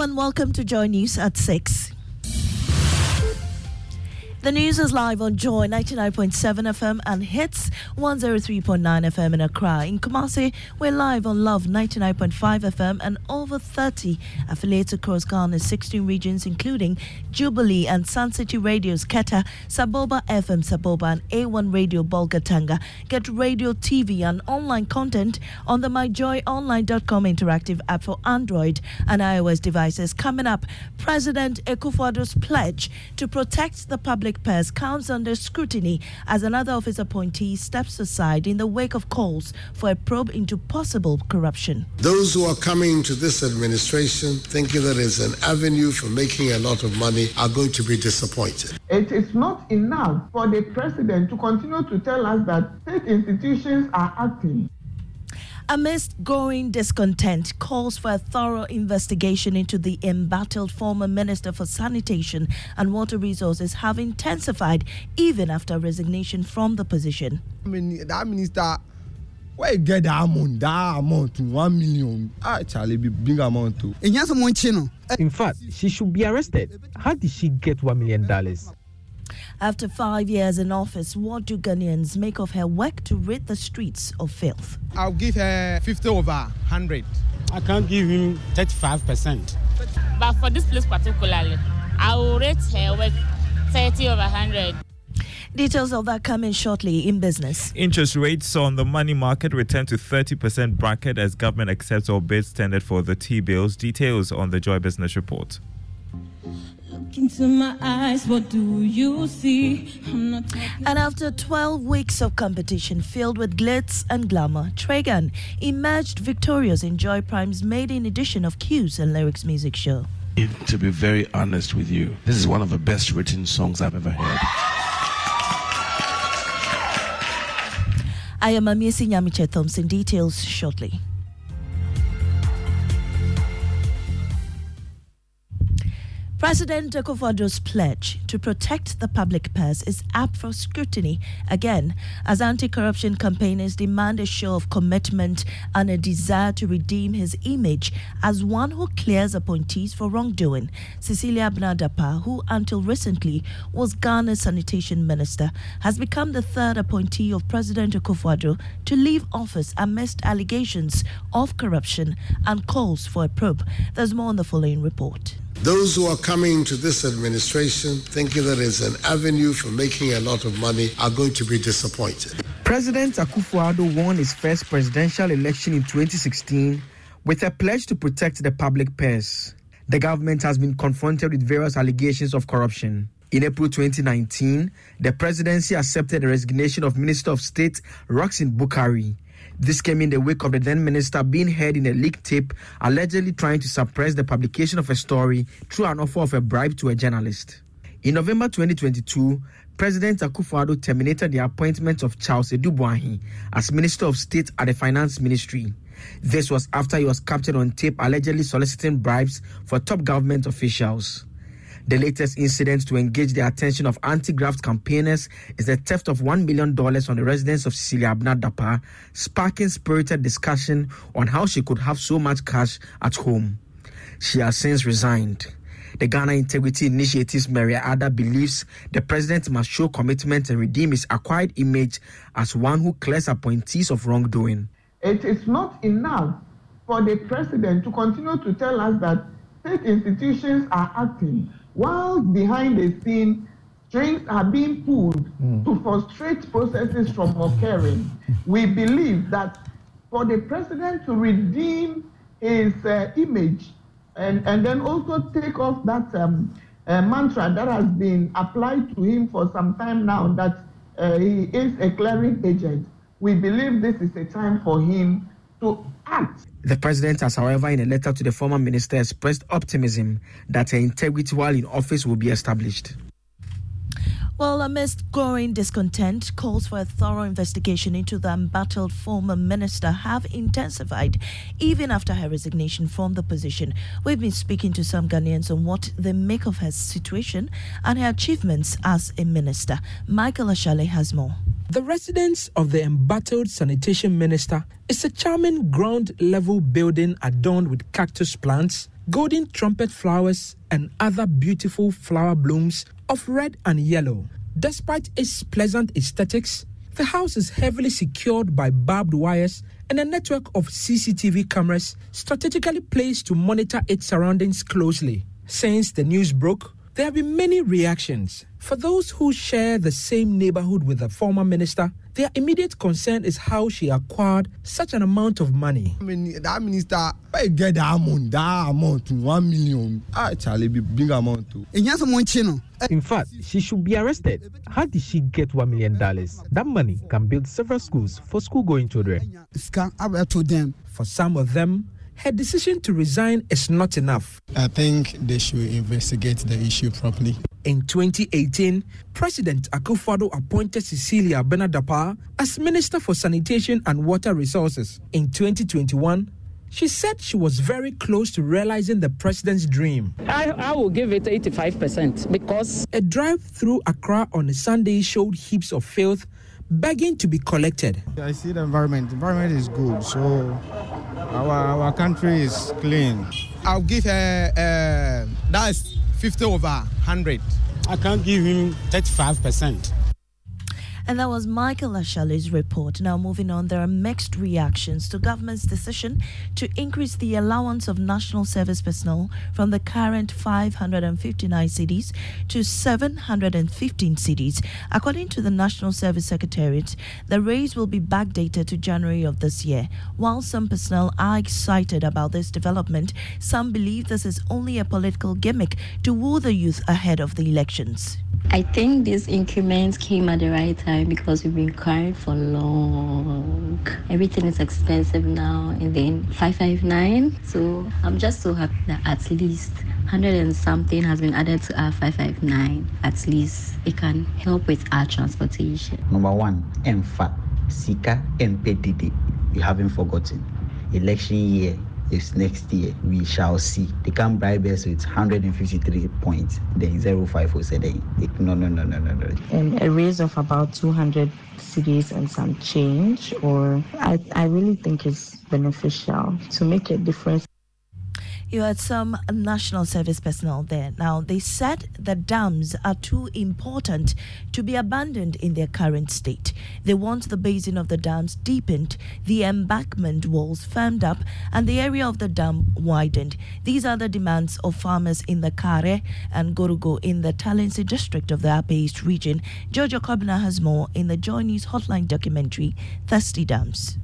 And welcome to Joy News at 6. The news is live on Joy 99.7 FM and Hitz 103.9 FM in Accra. In Kumasi, we're live on Love 99.5 FM and over 30 affiliates across Ghana's 16 regions, including Jubilee and Sun City Radio's Keta, Saboba FM Saboba, and A1 Radio Bolgatanga. Get radio, TV, and online content on the myjoyonline.com interactive app for Android and iOS devices. Coming up, President Akufo-Addo's pledge to protect the public purse comes under scrutiny as another of his appointees steps aside in the wake of calls for a probe into possible corruption. Those who are coming to this administration thinking that it's an avenue for making a lot of money are going to be disappointed. It is not enough for the president to continue to tell us that state institutions are acting. Amidst growing discontent, calls for a thorough investigation into the embattled former Minister for Sanitation and Water Resources have intensified even after resignation from the position. I mean, that minister, where you get that amount, that amount to one million, ah, actually be big amount too. In fact, she should be arrested. How did she get $1 million? After five years in office, what do Ghanaians make of her work to rid the streets of filth? I'll give her 50 over 100. I can't give him 35%. But for this place particularly, I will rate her work 30 over 100. Details of that coming shortly in business. Interest rates on the money market return to 30% bracket as government accepts all bids tendered for the T-bills. Details on the Joy Business Report. Into my eyes, what do you see? And after 12 weeks of competition filled with glitz and glamour, Tragan emerged victorious in Joy Prime's maiden edition of Q's and Lyrics Music Show. To be very honest with you, this is one of the best written songs I've ever heard. I am Amiesi Nyamiche Thompson. Details shortly. President Akufo-Addo's pledge to protect the public purse is up for scrutiny again as anti-corruption campaigners demand a show of commitment and a desire to redeem his image as one who clears appointees for wrongdoing. Cecilia Abena Dapaah, who until recently was Ghana's sanitation minister, has become the third appointee of President Akufoado to leave office amidst allegations of corruption and calls for a probe. There's more on the following report. Those who are coming to this administration thinking that it's an avenue for making a lot of money are going to be disappointed. President Akufo-Addo won his first presidential election in 2016 with a pledge to protect the public purse. The government has been confronted with various allegations of corruption. In April 2019, the presidency accepted the resignation of Minister of State Rockson Bukari. This came in the wake of the then minister being heard in a leaked tape allegedly trying to suppress the publication of a story through an offer of a bribe to a journalist. In November 2022, President Akufo-Addo terminated the appointment of Charles Adu Boahen as Minister of State at the Finance Ministry. This was after he was captured on tape allegedly soliciting bribes for top government officials. The latest incident to engage the attention of anti-graft campaigners is the theft of $1 million on the residence of Cecilia Abena Dapaah, sparking spirited discussion on how she could have so much cash at home. She has since resigned. The Ghana Integrity Initiative's Mary Addah believes the president must show commitment and redeem his acquired image as one who clears appointees of wrongdoing. It is not enough for the president to continue to tell us that state institutions are acting while behind the scene strings are being pulled mm. to frustrate processes from occurring. We believe that for the president to redeem his uh, image and, and then also take off that um, uh, mantra that has been applied to him for some time now that uh, he is a clearing agent, we believe this is a time for him to act. The president has, however, in a letter to the former minister, expressed optimism that her integrity while in office will be established. Well, amidst growing discontent, calls for a thorough investigation into the embattled former minister have intensified even after her resignation from the position. We've been speaking to some Ghanaians on what they make of her situation and her achievements as a minister. Michael Ashale has more. The residence of the embattled sanitation minister is a charming ground level building adorned with cactus plants, golden trumpet flowers, and other beautiful flower blooms of red and yellow. Despite its pleasant aesthetics, the house is heavily secured by barbed wires and a network of CCTV cameras strategically placed to monitor its surroundings closely. Since the news broke, there have been many reactions. For those who share the same neighborhood with the former minister, their immediate concern is how she acquired such an amount of money. I mean, that minister, where get that amount, that amount one million. Ah, Charlie, be big amount too. In fact, she should be arrested. How did she get $1 million? That money can build several schools for school going children. For some of them, her decision to resign is not enough. I think they should investigate the issue properly. In 2018, President Akufo-Addo appointed Cecilia Abena Dapaah as Minister for Sanitation and Water Resources. In 2021, she said she was very close to realizing the president's dream. I, I will give it 85% because a drive through Accra on a Sunday showed heaps of filth begging to be collected. I see the environment. The environment is good, so our our country is clean. I'll give her uh, that's 50 over 100. I can't give him 35%. And that was Michael Ashali's report. Now, moving on, there are mixed reactions to government's decision to increase the allowance of national service personnel from the current 559 cedis to 715 cedis. According to the National Service Secretariat, the raise will be backdated to January of this year. While some personnel are excited about this development, some believe this is only a political gimmick to woo the youth ahead of the elections. I think this increment came at the right time because we've been crying for long. Everything is expensive now, and then 559. So I'm just so happy that at least 100 and something has been added to our 559. At least it can help with our transportation. Number one, EMFA, Sika, MPDD. You haven't forgotten. Election year is next year. We shall see. They can bribe us with 153 points. Then 0507. No, no, no, no, no, no. And a raise of about 200 cedis and some change, or I, I really think it's beneficial to make a difference. You had some national service personnel there. Now, they said the dams are too important to be abandoned in their current state. They want the basin of the dams deepened, the embankment walls firmed up, and the area of the dam widened. These are the demands of farmers in the Kare and Gorogo in the Talensi district of the Upper East region. Jojo Kobna has more in the Joy News Hotline documentary, Thirsty Dams.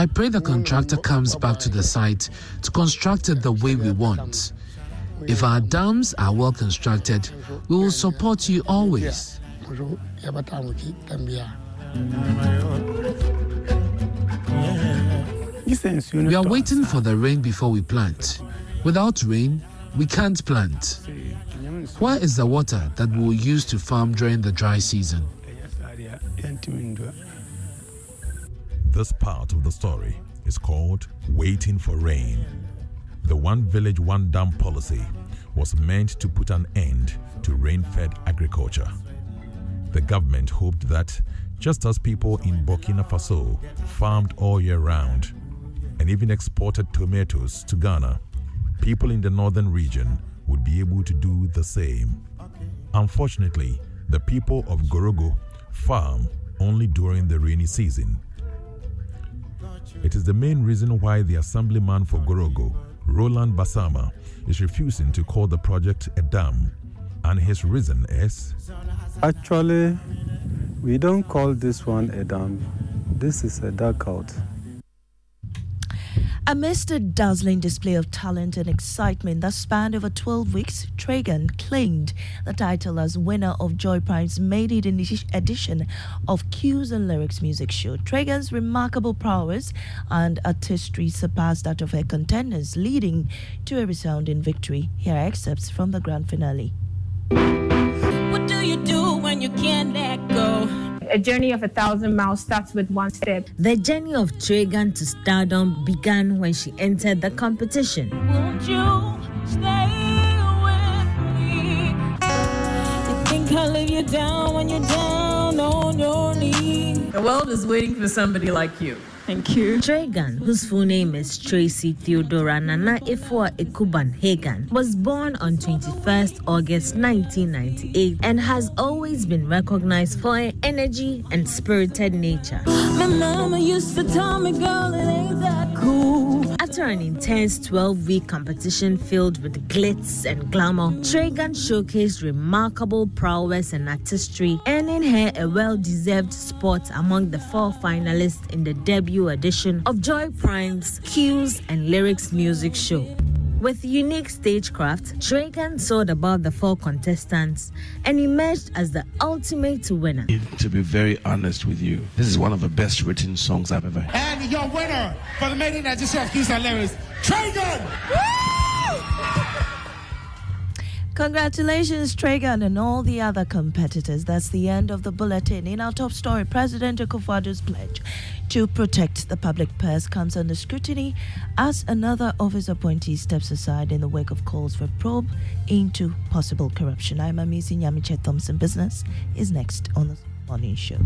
I pray the contractor comes back to the site to construct it the way we want. If our dams are well constructed, we will support you always. We are waiting for the rain before we plant. Without rain, we can't plant. Where is the water that we will use to farm during the dry season? This part of the story is called Waiting for Rain. The One Village, One Dam policy was meant to put an end to rain fed agriculture. The government hoped that, just as people in Burkina Faso farmed all year round and even exported tomatoes to Ghana, people in the northern region would be able to do the same. Unfortunately, the people of Gorogo farm only during the rainy season it is the main reason why the assemblyman for Gorogo, Roland Basama, is refusing to call the project a dam. And his reason is Actually, we don't call this one a dam. This is a dugout. Amidst a dazzling display of talent and excitement that spanned over 12 weeks, Tragan claimed the title as winner of Joy Prime's Made maiden edition of Cues and Lyrics music show. Tragan's remarkable prowess and artistry surpassed that of her contenders, leading to a resounding victory. Here are excerpts from the grand finale. What do you do when you can't? A journey of a thousand miles starts with one step. The journey of Tragan to stardom began when she entered the competition. Won't you stay with me? You think I'll leave you down when you're down on your knees? The world is waiting for somebody like you. Thank you. Tragan, whose full name is Tracy Theodora Nana Ifua Ekuban Hagan, was born on 21st August 1998 and has always been recognized for her energy and spirited nature. My mama used to tell me, girl, it ain't that cool. After an intense 12 week competition filled with glitz and glamour, Tragan showcased remarkable prowess and artistry, earning her a well deserved spot among the four finalists in the debut edition of Joy Prime's Cues and Lyrics music show. With unique stagecraft, Tragan soared above the four contestants and emerged as the ultimate winner. To be very honest with you, this is one of the best written songs I've ever heard. And your winner for the maiden edition of Keys and Lyrics, Tragan! Congratulations, Tragan, and all the other competitors. That's the end of the bulletin. In our top story, President Akufo-Addo's pledge to protect the public purse comes under scrutiny as another of his appointees steps aside in the wake of calls for probe into possible corruption. I'm Amisi Nyamiche Thompson. Business is next on the morning show.